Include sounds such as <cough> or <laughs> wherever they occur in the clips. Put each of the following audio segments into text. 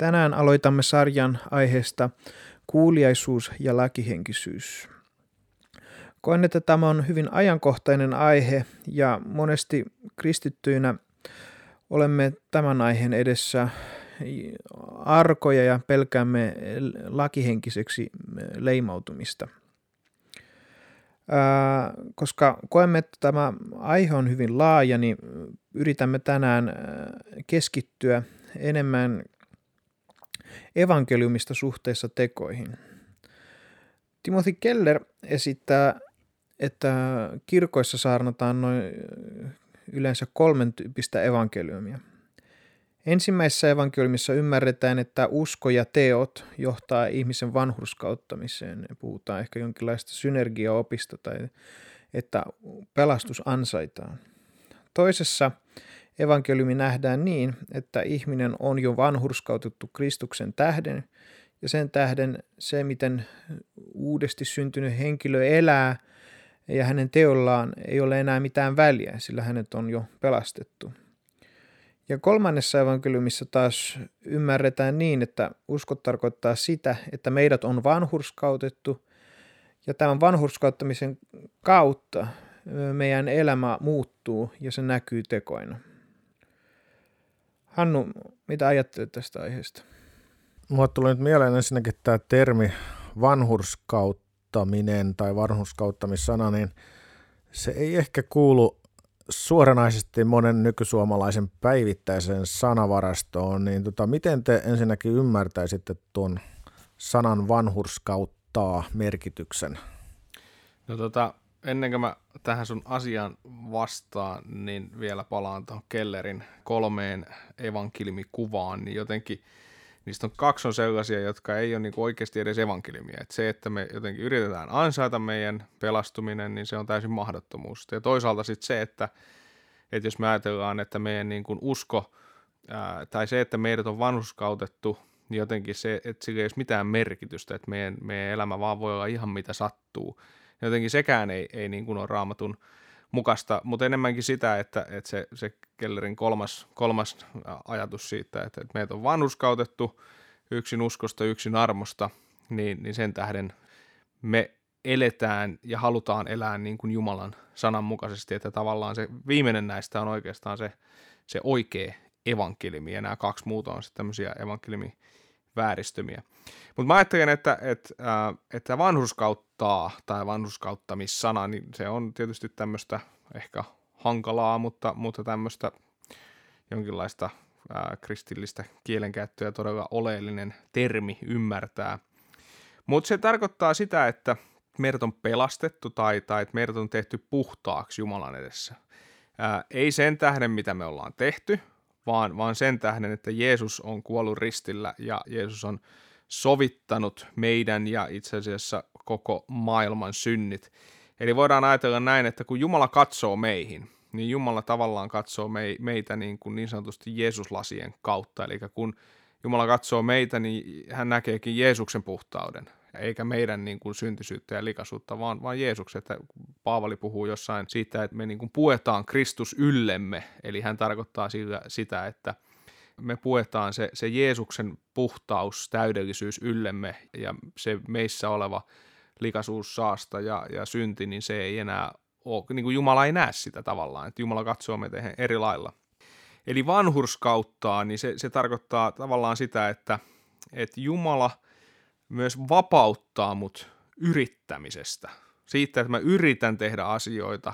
Tänään aloitamme sarjan aiheesta kuuliaisuus ja lakihenkisyys. Koen, että tämä on hyvin ajankohtainen aihe ja monesti kristittyinä olemme tämän aiheen edessä arkoja ja pelkäämme lakihenkiseksi leimautumista. koska koemme, että tämä aihe on hyvin laaja, niin yritämme tänään keskittyä enemmän evankeliumista suhteessa tekoihin. Timothy Keller esittää, että kirkoissa saarnataan noin yleensä kolmen tyyppistä evankeliumia. Ensimmäisessä evankeliumissa ymmärretään, että usko ja teot johtaa ihmisen vanhurskauttamiseen. Puhutaan ehkä jonkinlaista synergiaopista tai että pelastus ansaitaan. Toisessa evankeliumi nähdään niin, että ihminen on jo vanhurskautettu Kristuksen tähden, ja sen tähden se, miten uudesti syntynyt henkilö elää ja hänen teollaan ei ole enää mitään väliä, sillä hänet on jo pelastettu. Ja kolmannessa evankeliumissa taas ymmärretään niin, että usko tarkoittaa sitä, että meidät on vanhurskautettu, ja tämän vanhurskauttamisen kautta meidän elämä muuttuu ja se näkyy tekoina. Hannu, mitä ajattelet tästä aiheesta? Mulle tuli nyt mieleen ensinnäkin tämä termi vanhurskauttaminen tai vanhurskauttamissana, niin se ei ehkä kuulu suoranaisesti monen nykysuomalaisen päivittäiseen sanavarastoon, niin tota, miten te ensinnäkin ymmärtäisitte tuon sanan vanhurskauttaa merkityksen? No tota, ennen kuin mä tähän sun asiaan vastaan, niin vielä palaan tuohon Kellerin kolmeen evankeliumikuvaan, niin jotenkin niistä on kaksi on sellaisia, jotka ei ole niinku oikeasti edes evankeliumia. Et se, että me jotenkin yritetään ansaita meidän pelastuminen, niin se on täysin mahdottomuus. Ja toisaalta sitten se, että, että jos me ajatellaan, että meidän niin kuin usko ää, tai se, että meidät on vanhuskautettu, niin jotenkin se, että sillä ei ole mitään merkitystä, että meidän, meidän elämä vaan voi olla ihan mitä sattuu jotenkin sekään ei, ei niin kuin ole raamatun mukasta, mutta enemmänkin sitä, että, että se, se Kellerin kolmas, kolmas ajatus siitä, että, että meitä on vanhuskautettu yksin uskosta, yksin armosta, niin, niin sen tähden me eletään ja halutaan elää niin kuin Jumalan sanan mukaisesti, että tavallaan se viimeinen näistä on oikeastaan se, se oikea evankeliumi, ja nämä kaksi muuta on sitten tämmöisiä evankeliumi vääristymiä. Mutta mä ajattelen, että, että, äh, että vanhuskauttaa tai vanhuskauttamissana, niin se on tietysti tämmöistä ehkä hankalaa, mutta, mutta tämmöistä jonkinlaista äh, kristillistä kielenkäyttöä todella oleellinen termi ymmärtää. Mutta se tarkoittaa sitä, että meidät on pelastettu tai, tai että meidät on tehty puhtaaksi Jumalan edessä. Ää, ei sen tähden, mitä me ollaan tehty, vaan, vaan sen tähden, että Jeesus on kuollut ristillä ja Jeesus on sovittanut meidän ja itse asiassa koko maailman synnit. Eli voidaan ajatella näin, että kun Jumala katsoo meihin, niin Jumala tavallaan katsoo meitä niin, kuin niin sanotusti Jeesuslasien kautta. Eli kun Jumala katsoo meitä, niin hän näkeekin Jeesuksen puhtauden, eikä meidän niin kuin syntisyyttä ja likaisuutta, vaan, vaan Jeesuksen. Että Paavali puhuu jossain siitä, että me niin kuin puetaan Kristus yllemme, eli hän tarkoittaa sitä, sitä että me puetaan se, se Jeesuksen puhtaus, täydellisyys yllemme ja se meissä oleva likaisuus, saasta ja, ja synti, niin se ei enää ole, niin kuin Jumala ei näe sitä tavallaan, että Jumala katsoo meitä eri lailla. Eli vanhurskauttaa, niin se, se tarkoittaa tavallaan sitä, että, että Jumala – myös vapauttaa mut yrittämisestä. Siitä, että mä yritän tehdä asioita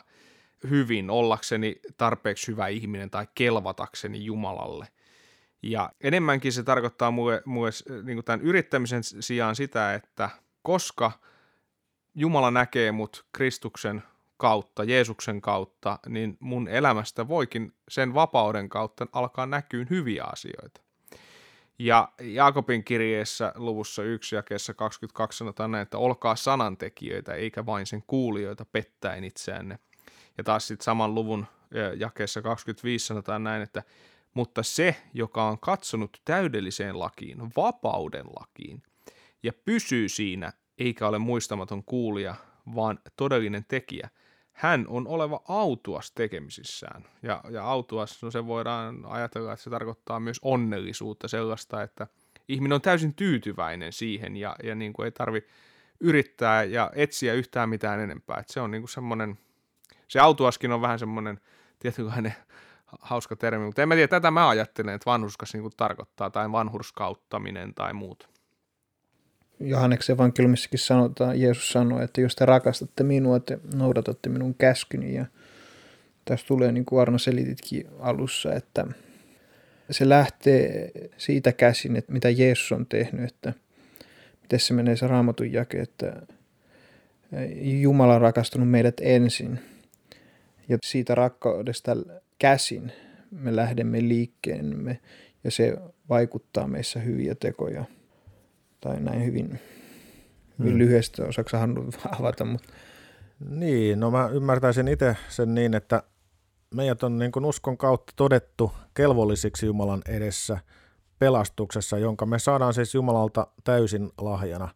hyvin, ollakseni tarpeeksi hyvä ihminen tai kelvatakseni Jumalalle. Ja enemmänkin se tarkoittaa mulle, mulle niin tämän yrittämisen sijaan sitä, että koska Jumala näkee mut Kristuksen kautta, Jeesuksen kautta, niin mun elämästä voikin sen vapauden kautta alkaa näkyä hyviä asioita. Ja Jaakobin kirjeessä luvussa 1 jakeessa 22 sanotaan näin, että olkaa sanantekijöitä eikä vain sen kuulijoita pettäen itseänne. Ja taas sitten saman luvun jakeessa 25 sanotaan näin, että mutta se, joka on katsonut täydelliseen lakiin, vapauden lakiin, ja pysyy siinä, eikä ole muistamaton kuulija, vaan todellinen tekijä, hän on oleva autuas tekemisissään. Ja, ja autuas, no se voidaan ajatella, että se tarkoittaa myös onnellisuutta, sellaista, että ihminen on täysin tyytyväinen siihen ja, ja niin kuin ei tarvi yrittää ja etsiä yhtään mitään enempää. Että se on niin kuin semmoinen, se autuaskin on vähän semmoinen tietynlainen hauska termi, mutta en mä tiedä, tätä mä ajattelen, että vanhurskas niin kuin tarkoittaa, tai vanhurskauttaminen tai muut. Johanneksen evankeliumissakin sanotaan, Jeesus sanoi, että jos te rakastatte minua, te noudatatte minun käskyni. Ja tässä tulee, niin kuin Arno selititkin alussa, että se lähtee siitä käsin, että mitä Jeesus on tehnyt, että miten se menee se raamatun jake, että Jumala on rakastanut meidät ensin. Ja siitä rakkaudesta käsin me lähdemme liikkeemme ja se vaikuttaa meissä hyviä tekoja tai näin hyvin, hyvin hmm. lyhyesti osaksi <laughs> avata. Mutta. Niin, no mä ymmärtäisin itse sen niin, että meidät on niin kuin uskon kautta todettu kelvollisiksi Jumalan edessä pelastuksessa, jonka me saadaan siis Jumalalta täysin lahjana.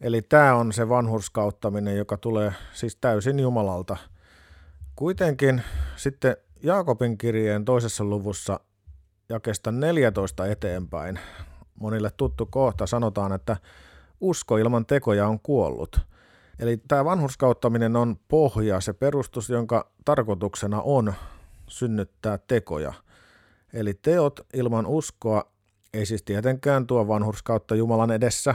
Eli tämä on se vanhurskauttaminen, joka tulee siis täysin Jumalalta. Kuitenkin sitten Jaakobin kirjeen toisessa luvussa jakesta 14 eteenpäin monille tuttu kohta, sanotaan, että usko ilman tekoja on kuollut. Eli tämä vanhurskauttaminen on pohja, se perustus, jonka tarkoituksena on synnyttää tekoja. Eli teot ilman uskoa ei siis tietenkään tuo vanhurskautta Jumalan edessä,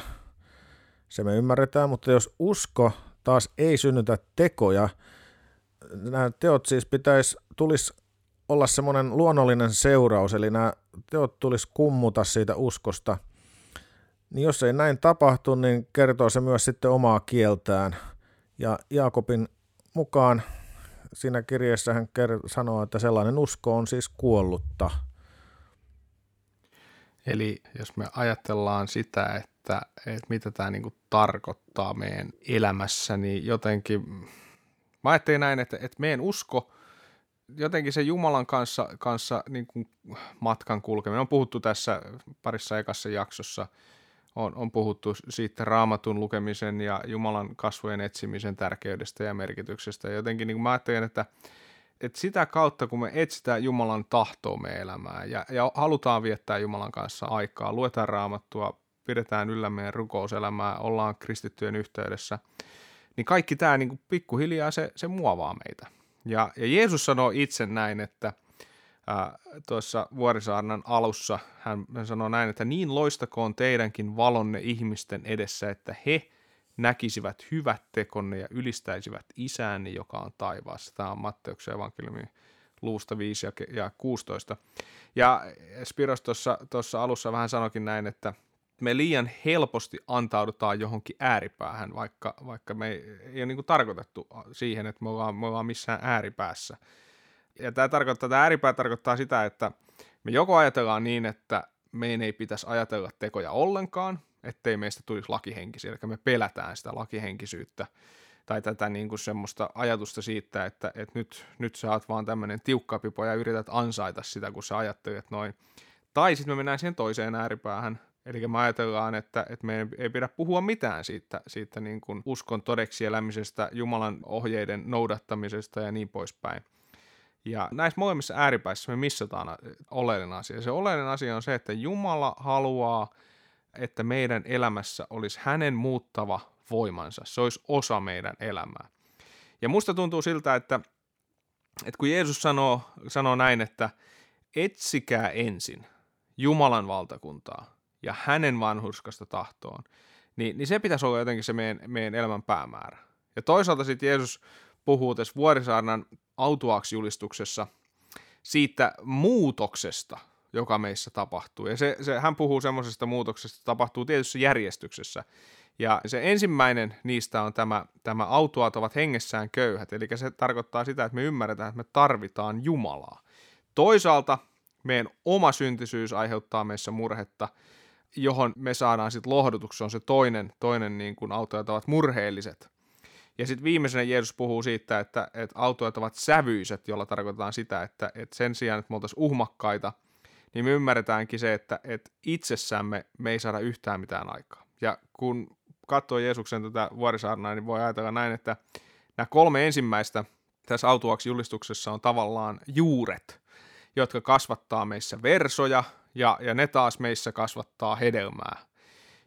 se me ymmärretään, mutta jos usko taas ei synnytä tekoja, nämä teot siis pitäisi, tulisi olla semmoinen luonnollinen seuraus, eli nämä teot tulisi kummuta siitä uskosta. Niin jos ei näin tapahtu, niin kertoo se myös sitten omaa kieltään. Ja Jaakobin mukaan siinä kirjassa hän sanoo, että sellainen usko on siis kuollutta. Eli jos me ajatellaan sitä, että, että mitä tämä niinku tarkoittaa meidän elämässä, niin jotenkin mä ajattelin näin, että, että meidän usko – jotenkin se Jumalan kanssa, kanssa niin kuin matkan kulkeminen. On puhuttu tässä parissa ekassa jaksossa, on, on puhuttu siitä raamatun lukemisen ja Jumalan kasvojen etsimisen tärkeydestä ja merkityksestä. Jotenkin niin kuin mä ajattelen, että, että sitä kautta, kun me etsitään Jumalan tahtoa me elämään ja, ja halutaan viettää Jumalan kanssa aikaa, luetaan raamattua, pidetään yllä meidän rukouselämää, ollaan kristittyjen yhteydessä, niin kaikki tämä niin kuin pikkuhiljaa se, se muovaa meitä. Ja, ja Jeesus sanoo itse näin, että ää, tuossa Vuorisaarnan alussa hän, hän sanoo näin, että niin loistakoon teidänkin valonne ihmisten edessä, että he näkisivät hyvät tekonne ja ylistäisivät isäänne, joka on taivaassa. Tämä on Matteuksen evankeliumin luusta 5 ja 16. Ja Spiros tuossa alussa vähän sanokin näin, että me liian helposti antaudutaan johonkin ääripäähän, vaikka, vaikka me ei, ei ole niin tarkoitettu siihen, että me ollaan, me ollaan missään ääripäässä. Ja tämä, tarkoittaa, tämä ääripää tarkoittaa sitä, että me joko ajatellaan niin, että meidän ei pitäisi ajatella tekoja ollenkaan, ettei meistä tulisi lakihenkisiä, eli me pelätään sitä lakihenkisyyttä, tai tätä niin kuin semmoista ajatusta siitä, että, että nyt, nyt sä oot vaan tämmöinen tiukkapipo ja yrität ansaita sitä, kun sä ajattelet noin. Tai sitten me mennään siihen toiseen ääripäähän, Eli me ajatellaan, että, että meidän ei pidä puhua mitään siitä, siitä niin kuin uskon todeksi elämisestä, Jumalan ohjeiden noudattamisesta ja niin poispäin. Ja näissä molemmissa ääripäissä me missataan oleellinen asia. Se oleellinen asia on se, että Jumala haluaa, että meidän elämässä olisi hänen muuttava voimansa. Se olisi osa meidän elämää. Ja musta tuntuu siltä, että, että kun Jeesus sanoo, sanoo näin, että etsikää ensin Jumalan valtakuntaa ja hänen vanhurskasta tahtoon, niin, niin se pitäisi olla jotenkin se meidän, meidän elämän päämäärä. Ja toisaalta sitten Jeesus puhuu tässä Vuorisaarnan autuaksi julistuksessa siitä muutoksesta, joka meissä tapahtuu. Ja se, se, hän puhuu semmoisesta muutoksesta, että tapahtuu tietyssä järjestyksessä. Ja se ensimmäinen niistä on tämä, tämä autuaat ovat hengessään köyhät, eli se tarkoittaa sitä, että me ymmärretään, että me tarvitaan Jumalaa. Toisaalta meidän oma syntisyys aiheuttaa meissä murhetta, johon me saadaan sitten lohdutuksi, on se toinen, toinen niin kuin autojat ovat murheelliset. Ja sitten viimeisenä Jeesus puhuu siitä, että, että autojat ovat sävyiset, jolla tarkoitetaan sitä, että, että sen sijaan, että me oltaisiin uhmakkaita, niin me ymmärretäänkin se, että, että itsessämme me ei saada yhtään mitään aikaa. Ja kun katsoo Jeesuksen tätä vuorisaarnaa, niin voi ajatella näin, että nämä kolme ensimmäistä tässä autuaksi julistuksessa on tavallaan juuret, jotka kasvattaa meissä versoja, ja, ja ne taas meissä kasvattaa hedelmää.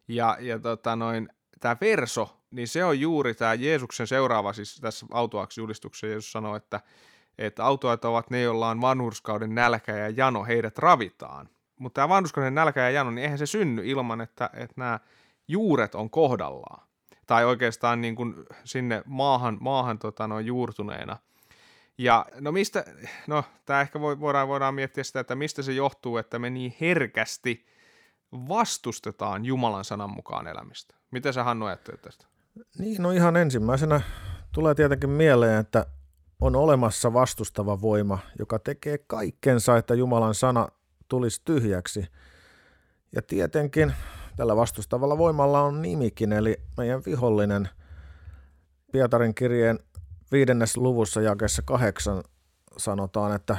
Ja, ja tota noin, tämä verso, niin se on juuri tämä Jeesuksen seuraava, siis tässä autuaksi julistuksessa Jeesus sanoo, että, että autoat ovat ne, joilla on vanhurskauden nälkä ja jano, heidät ravitaan. Mutta tämä vanhurskauden nälkä ja jano, niin eihän se synny ilman, että, että nämä juuret on kohdallaan. Tai oikeastaan niin kuin sinne maahan, maahan tota, noin juurtuneena. Ja no mistä, no tämä ehkä voidaan, voidaan miettiä sitä, että mistä se johtuu, että me niin herkästi vastustetaan Jumalan sanan mukaan elämistä. Mitä sä Hannu ajattelet tästä? Niin, no ihan ensimmäisenä tulee tietenkin mieleen, että on olemassa vastustava voima, joka tekee kaikkensa, että Jumalan sana tulisi tyhjäksi. Ja tietenkin tällä vastustavalla voimalla on nimikin, eli meidän vihollinen. Pietarin kirjeen viidennes luvussa jakessa kahdeksan sanotaan, että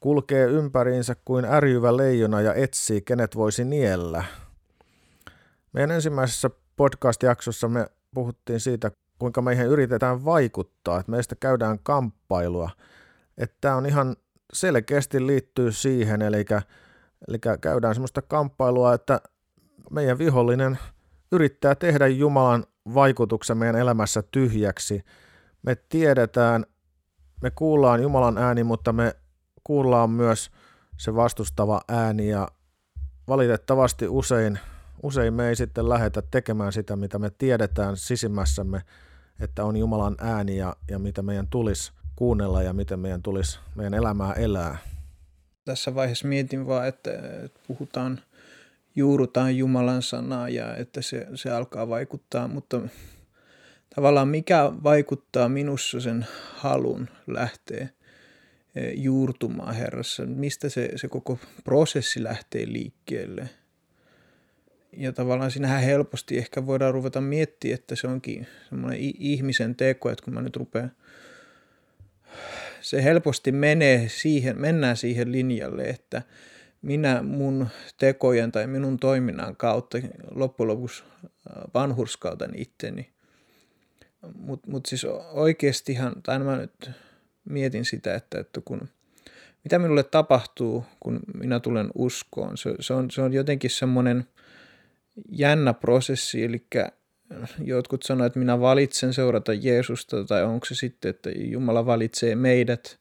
kulkee ympäriinsä kuin ärjyvä leijona ja etsii, kenet voisi niellä. Meidän ensimmäisessä podcast-jaksossa me puhuttiin siitä, kuinka meihin yritetään vaikuttaa, että meistä käydään kamppailua. Että tämä on ihan selkeästi liittyy siihen, eli, eli käydään semmoista kamppailua, että meidän vihollinen yrittää tehdä Jumalan vaikutuksen meidän elämässä tyhjäksi. Me tiedetään, me kuullaan Jumalan ääni, mutta me kuullaan myös se vastustava ääni ja valitettavasti usein, usein me ei sitten lähdetä tekemään sitä, mitä me tiedetään sisimmässämme, että on Jumalan ääni ja, ja mitä meidän tulisi kuunnella ja miten meidän tulisi meidän elämää elää. Tässä vaiheessa mietin vaan, että puhutaan, juurutaan Jumalan sanaa ja että se, se alkaa vaikuttaa, mutta tavallaan mikä vaikuttaa minussa sen halun lähtee E, juurtumaan Herrassa, mistä se, se koko prosessi lähtee liikkeelle. Ja tavallaan siinähän helposti ehkä voidaan ruveta miettiä, että se onkin semmoinen ihmisen teko, että kun mä nyt rupean, se helposti menee siihen, mennään siihen linjalle, että minä mun tekojen tai minun toiminnan kautta loppujen lopuksi vanhurskautan itteni. Mutta mut siis oikeastihan, tai mä nyt mietin sitä, että, että kun, mitä minulle tapahtuu, kun minä tulen uskoon. Se, se, on, se on jotenkin semmoinen jännä prosessi, eli jotkut sanoivat, että minä valitsen seurata Jeesusta, tai onko se sitten, että Jumala valitsee meidät,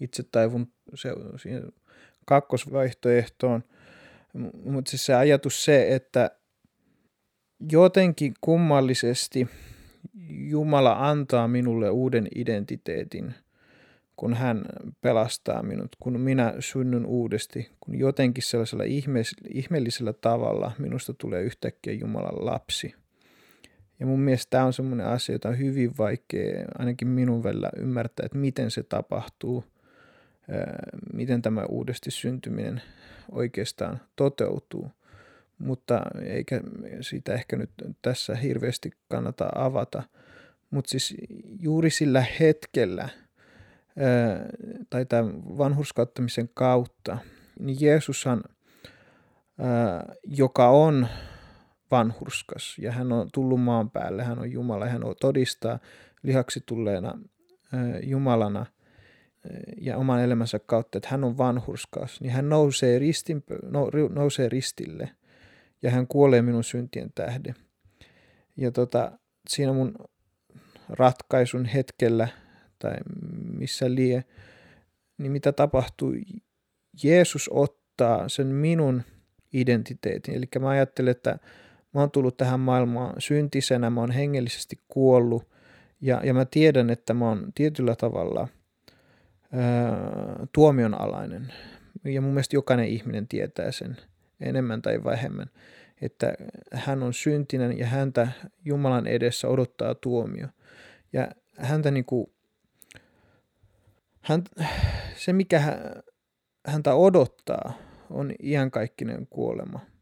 itse taivun se, siihen kakkosvaihtoehtoon. Mutta siis se ajatus se, että jotenkin kummallisesti Jumala antaa minulle uuden identiteetin – kun hän pelastaa minut, kun minä synnyn uudesti, kun jotenkin sellaisella ihmeellisellä tavalla minusta tulee yhtäkkiä Jumalan lapsi. Ja mun mielestä tämä on semmoinen asia, jota on hyvin vaikea ainakin minun välillä ymmärtää, että miten se tapahtuu, miten tämä uudesti syntyminen oikeastaan toteutuu. Mutta eikä sitä ehkä nyt tässä hirveästi kannata avata. Mutta siis juuri sillä hetkellä – tai tämän vanhurskauttamisen kautta, niin Jeesushan, joka on vanhurskas ja hän on tullut maan päälle, hän on Jumala, hän on todistaa lihaksi tulleena Jumalana ja oman elämänsä kautta, että hän on vanhurskas, niin hän nousee, ristin, nousee ristille ja hän kuolee minun syntien tähden. Ja tota, siinä mun ratkaisun hetkellä – tai missä lie, niin mitä tapahtuu? Jeesus ottaa sen minun identiteetin. Eli mä ajattelen, että mä oon tullut tähän maailmaan syntisenä, mä oon hengellisesti kuollut ja, ja mä tiedän, että mä oon tietyllä tavalla ää, tuomionalainen. Ja mun mielestä jokainen ihminen tietää sen enemmän tai vähemmän, että hän on syntinen ja häntä Jumalan edessä odottaa tuomio. Ja häntä niin kuin, hän, se mikä häntä odottaa on iankaikkinen kuolema –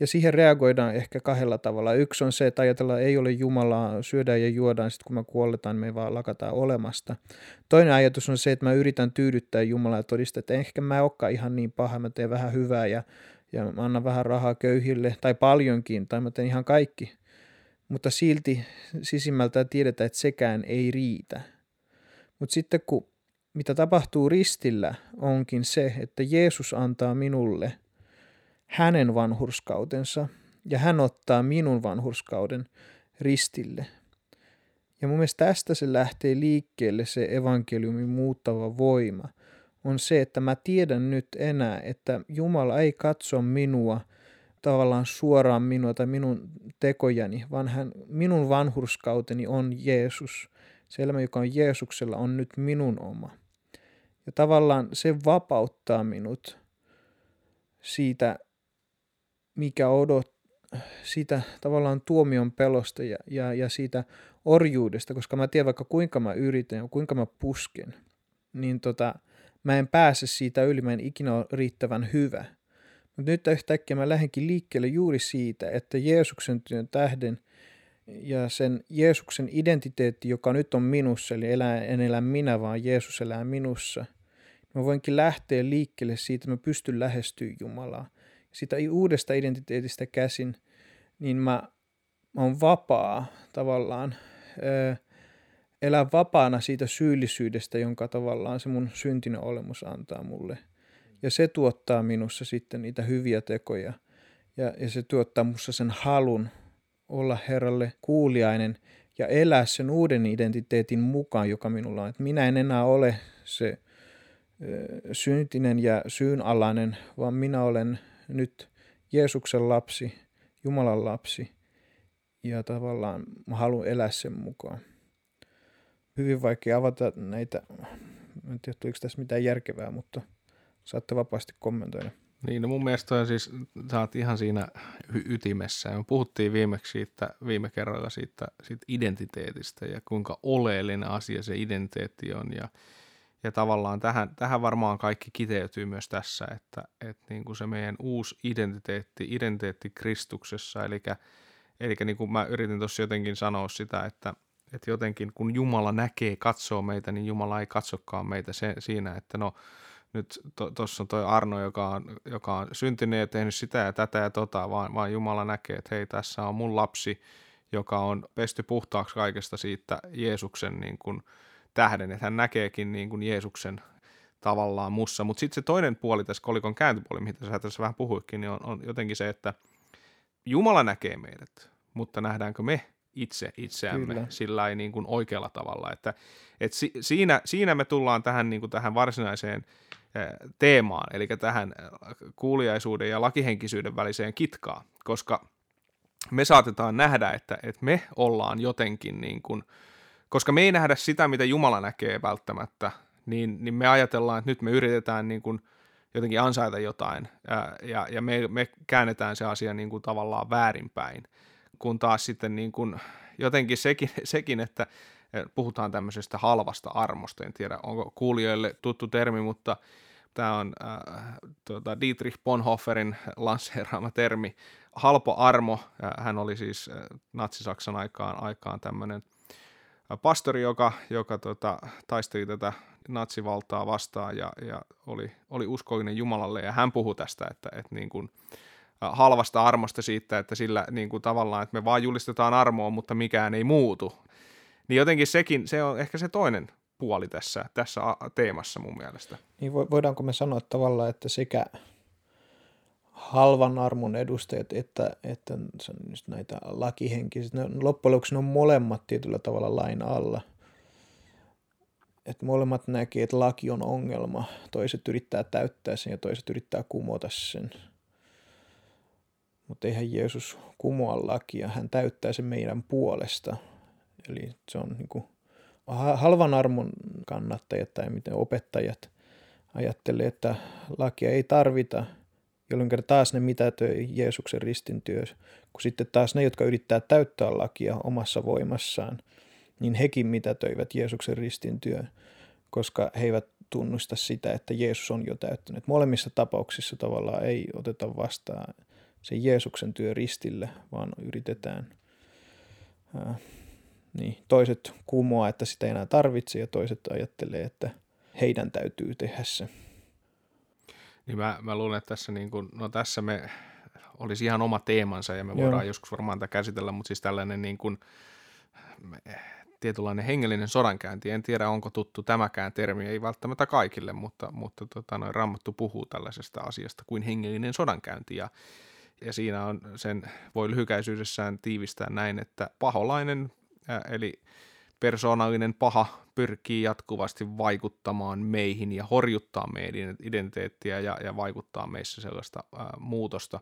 ja siihen reagoidaan ehkä kahdella tavalla. Yksi on se, että ajatellaan, että ei ole Jumalaa, syödään ja juodaan, sitten kun me kuolletaan, me vaan lakataan olemasta. Toinen ajatus on se, että mä yritän tyydyttää Jumalaa ja todistaa, että ehkä mä olekaan ihan niin paha, mä teen vähän hyvää ja, ja mä annan vähän rahaa köyhille, tai paljonkin, tai mä teen ihan kaikki. Mutta silti sisimmältä tiedetään, että sekään ei riitä. Mutta sitten kun mitä tapahtuu ristillä, onkin se, että Jeesus antaa minulle – hänen vanhurskautensa ja hän ottaa minun vanhurskauden ristille. Ja mun mielestä tästä se lähtee liikkeelle se evankeliumin muuttava voima. On se, että mä tiedän nyt enää, että Jumala ei katso minua tavallaan suoraan minua tai minun tekojani, vaan hän, minun vanhurskauteni on Jeesus. Se elämä, joka on Jeesuksella, on nyt minun oma. Ja tavallaan se vapauttaa minut siitä mikä odot sitä tavallaan tuomion pelosta ja, ja, ja siitä orjuudesta, koska mä tiedän vaikka kuinka mä yritän ja kuinka mä pusken, niin tota, mä en pääse siitä yli, mä en ikinä ole riittävän hyvä. Mutta nyt yhtäkkiä mä lähdenkin liikkeelle juuri siitä, että Jeesuksen työn tähden ja sen Jeesuksen identiteetti, joka nyt on minussa, eli elää, en elä minä, vaan Jeesus elää minussa, mä voinkin lähteä liikkeelle siitä, että mä pystyn lähestyä Jumalaa. Sitä uudesta identiteetistä käsin, niin mä, mä oon vapaa tavallaan. Ö, elää vapaana siitä syyllisyydestä, jonka tavallaan se mun syntinen olemus antaa mulle. Ja se tuottaa minussa sitten niitä hyviä tekoja. Ja, ja se tuottaa mussa sen halun olla Herralle kuuliainen ja elää sen uuden identiteetin mukaan, joka minulla on. Että minä en enää ole se syntinen ja syynalainen, vaan minä olen nyt Jeesuksen lapsi, Jumalan lapsi, ja tavallaan mä haluan elää sen mukaan. Hyvin vaikea avata näitä, en tiedä tuliko tässä mitään järkevää, mutta saatte vapaasti kommentoida. Niin, no mun mielestä on siis, sä oot ihan siinä y- ytimessä. Me puhuttiin viimeksi siitä, viime kerralla siitä, siitä identiteetistä ja kuinka oleellinen asia se identiteetti on. Ja ja tavallaan tähän, tähän varmaan kaikki kiteytyy myös tässä, että, että niin kuin se meidän uusi identiteetti, identiteetti Kristuksessa, eli, eli niin kuin mä yritin tuossa jotenkin sanoa sitä, että, että jotenkin kun Jumala näkee, katsoo meitä, niin Jumala ei katsokaan meitä se, siinä, että no nyt tuossa to, on toi Arno, joka on, joka on syntynyt ja tehnyt sitä ja tätä ja tota, vaan, vaan Jumala näkee, että hei, tässä on mun lapsi, joka on pesty puhtaaksi kaikesta siitä Jeesuksen niin kuin, tähden, että hän näkeekin niin kuin Jeesuksen tavallaan mussa. Mutta sitten se toinen puoli tässä kolikon kääntöpuoli, mitä sä tässä vähän puhuikin, niin on, on jotenkin se, että Jumala näkee meidät, mutta nähdäänkö me itse itseämme Kyllä. sillä niin kuin oikealla tavalla. Että, et si, siinä, siinä me tullaan tähän, niin kuin tähän varsinaiseen teemaan, eli tähän kuuliaisuuden ja lakihenkisyyden väliseen kitkaan, koska me saatetaan nähdä, että, että me ollaan jotenkin niin kuin, koska me ei nähdä sitä, mitä Jumala näkee välttämättä, niin, niin me ajatellaan, että nyt me yritetään niin kuin jotenkin ansaita jotain, ja, ja, ja me, me käännetään se asia niin kuin tavallaan väärinpäin, kun taas sitten niin kuin jotenkin sekin, <laughs> sekin, että puhutaan tämmöisestä halvasta armosta, en tiedä onko kuulijoille tuttu termi, mutta tämä on äh, tuota Dietrich Bonhoefferin lanseeraama termi, halpo armo, hän oli siis äh, Natsi-Saksan aikaan, aikaan tämmöinen pastori, joka, joka tota, taisteli tätä natsivaltaa vastaan ja, ja oli, oli uskollinen Jumalalle. Ja hän puhui tästä, että, että niin kuin, halvasta armosta siitä, että sillä niin kuin tavallaan, että me vaan julistetaan armoa, mutta mikään ei muutu. Niin jotenkin sekin, se on ehkä se toinen puoli tässä, tässä teemassa mun mielestä. Niin voidaanko me sanoa tavallaan, että sekä halvan armon edustajat, että, että näitä lakihenkiset. Ne, loppujen lopuksi ne on molemmat tietyllä tavalla lain alla. Että molemmat näkee, että laki on ongelma. Toiset yrittää täyttää sen ja toiset yrittää kumota sen. mutta eihän Jeesus kumoa lakia, hän täyttää sen meidän puolesta. Eli se on niin kuin halvan armon kannattajat tai miten opettajat ajattelee, että lakia ei tarvita, jolloin taas ne mitätöi Jeesuksen ristin työ, kun sitten taas ne, jotka yrittää täyttää lakia omassa voimassaan, niin hekin mitätöivät Jeesuksen ristin työn, koska he eivät tunnusta sitä, että Jeesus on jo täyttänyt. Molemmissa tapauksissa tavallaan ei oteta vastaan se Jeesuksen työ ristille, vaan yritetään ää, niin toiset kumoaa, että sitä ei enää tarvitse ja toiset ajattelee, että heidän täytyy tehdä se. Niin mä, mä luulen, että tässä, niin kun, no tässä me olisi ihan oma teemansa ja me Joo. voidaan joskus varmaan tätä käsitellä, mutta siis tällainen niin kun, tietynlainen hengellinen sodankäynti. En tiedä, onko tuttu tämäkään termi, ei välttämättä kaikille, mutta, mutta tota, noin Rammattu puhuu tällaisesta asiasta kuin hengellinen sodankäynti. Ja, ja siinä on sen, voi lyhykäisyydessään tiivistää näin, että paholainen, eli persoonallinen paha pyrkii jatkuvasti vaikuttamaan meihin ja horjuttaa meidän identiteettiä ja, ja vaikuttaa meissä sellaista ää, muutosta,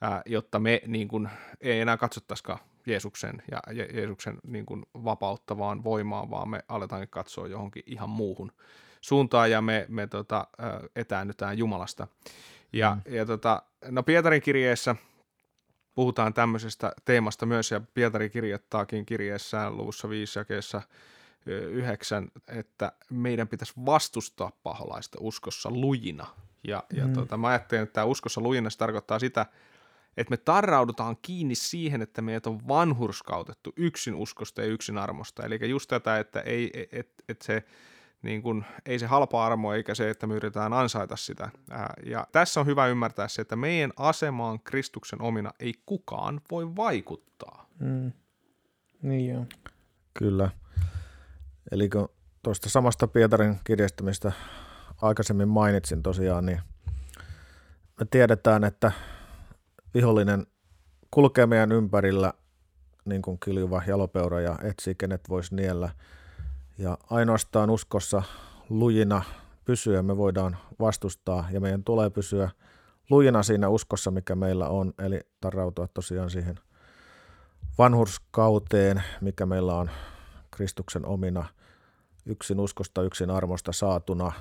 ää, jotta me niin kuin, ei enää katsottaisikaan Jeesuksen ja Je- Jeesuksen niin kuin, vapauttavaan voimaan, vaan me aletaan katsoa johonkin ihan muuhun suuntaan ja me, me tota, etäännytään Jumalasta. Ja, mm. ja tota, no Pietarin kirjeessä puhutaan tämmöisestä teemasta myös, ja Pietari kirjoittaakin kirjeessään luvussa 5 jakeessa 9, että meidän pitäisi vastustaa paholaista uskossa lujina. Ja, mm. ja tota, mä ajattelen, että tämä uskossa lujina se tarkoittaa sitä, että me tarraudutaan kiinni siihen, että meidät on vanhurskautettu yksin uskosta ja yksin armosta. Eli just tätä, että ei, et, et, et se niin kuin, ei se halpa armo eikä se, että me yritetään ansaita sitä. Ja tässä on hyvä ymmärtää se, että meidän asemaan Kristuksen omina ei kukaan voi vaikuttaa. Mm. Niin joo. Kyllä. Eli kun tuosta samasta Pietarin kirjasta, mistä aikaisemmin mainitsin tosiaan, niin me tiedetään, että vihollinen kulkee meidän ympärillä niin kuin kiljuva jalopeura ja etsii, kenet voisi niellä – ja ainoastaan uskossa lujina pysyä me voidaan vastustaa ja meidän tulee pysyä lujina siinä uskossa, mikä meillä on, eli tarrautua tosiaan siihen vanhurskauteen, mikä meillä on Kristuksen omina, yksin uskosta, yksin armosta saatuna.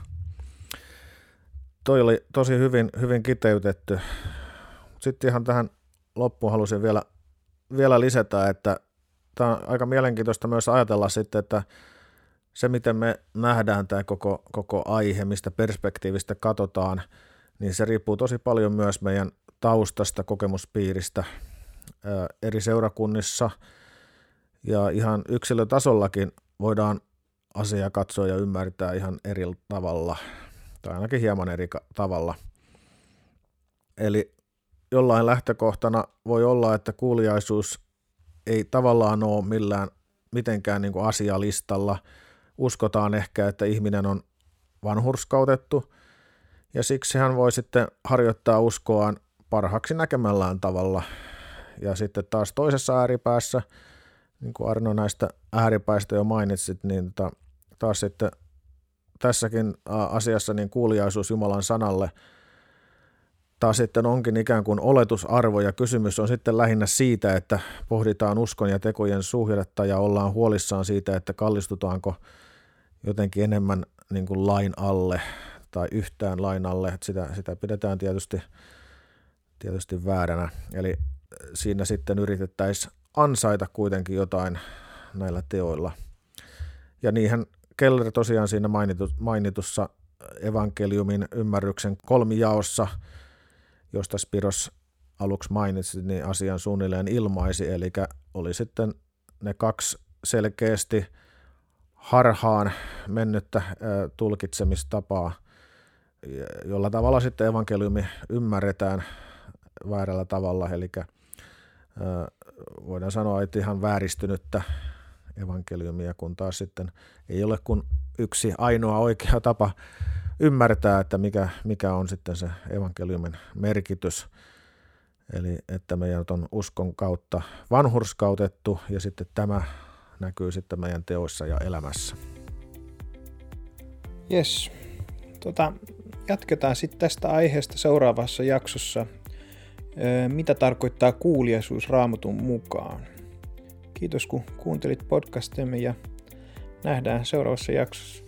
Toi oli tosi hyvin, hyvin kiteytetty. Sitten ihan tähän loppuun halusin vielä, vielä lisätä, että tämä on aika mielenkiintoista myös ajatella sitten, että se, miten me nähdään tämä koko, koko aihe, mistä perspektiivistä katsotaan, niin se riippuu tosi paljon myös meidän taustasta, kokemuspiiristä eri seurakunnissa ja ihan yksilötasollakin voidaan asiaa katsoa ja ymmärtää ihan eri tavalla, tai ainakin hieman eri tavalla. Eli jollain lähtökohtana voi olla, että kuuliaisuus ei tavallaan ole millään mitenkään niin kuin asialistalla – uskotaan ehkä, että ihminen on vanhurskautettu, ja siksi hän voi sitten harjoittaa uskoaan parhaaksi näkemällään tavalla. Ja sitten taas toisessa ääripäässä, niin kuin Arno näistä ääripäistä jo mainitsit, niin tota, taas sitten tässäkin asiassa niin kuuliaisuus Jumalan sanalle taas sitten onkin ikään kuin oletusarvo ja kysymys on sitten lähinnä siitä, että pohditaan uskon ja tekojen suhdetta ja ollaan huolissaan siitä, että kallistutaanko jotenkin enemmän niin kuin lain alle tai yhtään lain alle, sitä, sitä pidetään tietysti, tietysti vääränä. Eli siinä sitten yritettäisiin ansaita kuitenkin jotain näillä teoilla. Ja niinhän Keller tosiaan siinä mainitussa evankeliumin ymmärryksen kolmijaossa, josta Spiros aluksi mainitsi, niin asian suunnilleen ilmaisi, eli oli sitten ne kaksi selkeästi – harhaan mennyttä tulkitsemistapaa, jolla tavalla sitten evankeliumi ymmärretään väärällä tavalla, eli voidaan sanoa, että ihan vääristynyttä evankeliumia, kun taas sitten ei ole kuin yksi ainoa oikea tapa ymmärtää, että mikä, mikä on sitten se evankeliumin merkitys. Eli että meidät on uskon kautta vanhurskautettu ja sitten tämä näkyy sitten meidän teoissa ja elämässä. Yes. Tota, jatketaan sitten tästä aiheesta seuraavassa jaksossa, mitä tarkoittaa kuuliaisuus raamatun mukaan. Kiitos kun kuuntelit podcastimme ja nähdään seuraavassa jaksossa.